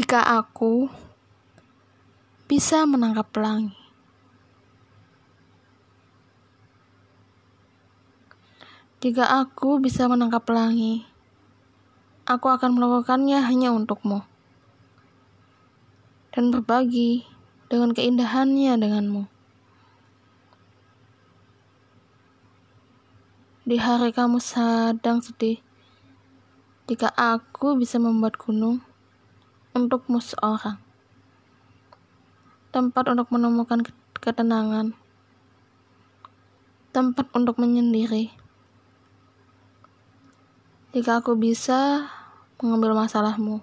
Jika aku bisa menangkap pelangi, jika aku bisa menangkap pelangi, aku akan melakukannya hanya untukmu dan berbagi dengan keindahannya denganmu. Di hari kamu sedang sedih, jika aku bisa membuat gunung untukmu seorang. Tempat untuk menemukan ketenangan. Tempat untuk menyendiri. Jika aku bisa mengambil masalahmu,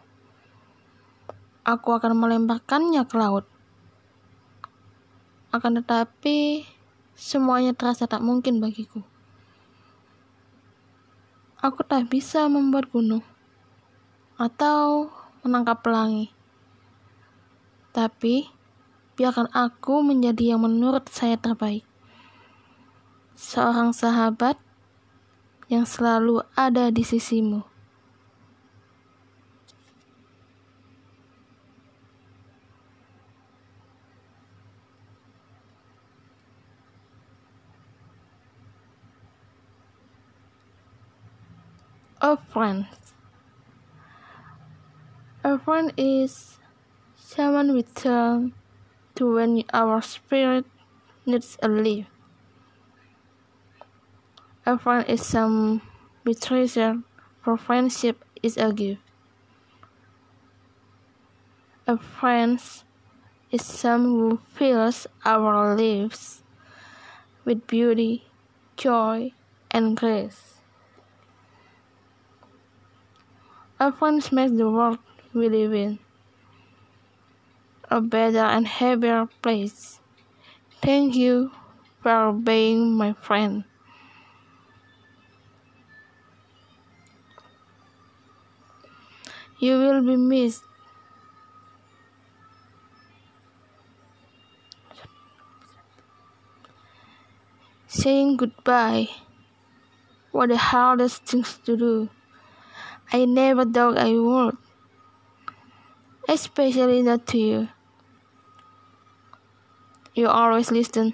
aku akan melemparkannya ke laut. Akan tetapi, semuanya terasa tak mungkin bagiku. Aku tak bisa membuat gunung atau menangkap pelangi. Tapi, biarkan aku menjadi yang menurut saya terbaik. Seorang sahabat yang selalu ada di sisimu. A friend. A friend is someone we turn um, to when our spirit needs a lift. A friend is um, some we treasure, for friendship is a gift. A friend is some who fills our lives with beauty, joy, and grace. A friend makes the world we live in a better and happier place. Thank you for being my friend. You will be missed. Saying goodbye. What the hardest things to do. I never thought I would especially not to you. You always listen.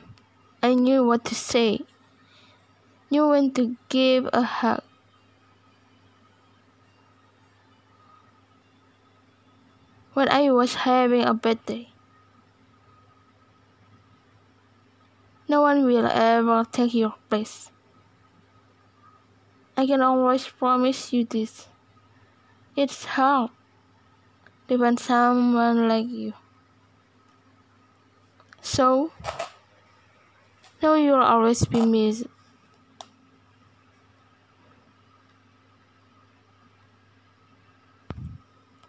I knew what to say. Knew when to give a hug. When I was having a bad day. No one will ever take your place. I can always promise you this. It's hard to someone like you. So, now you'll always be missed.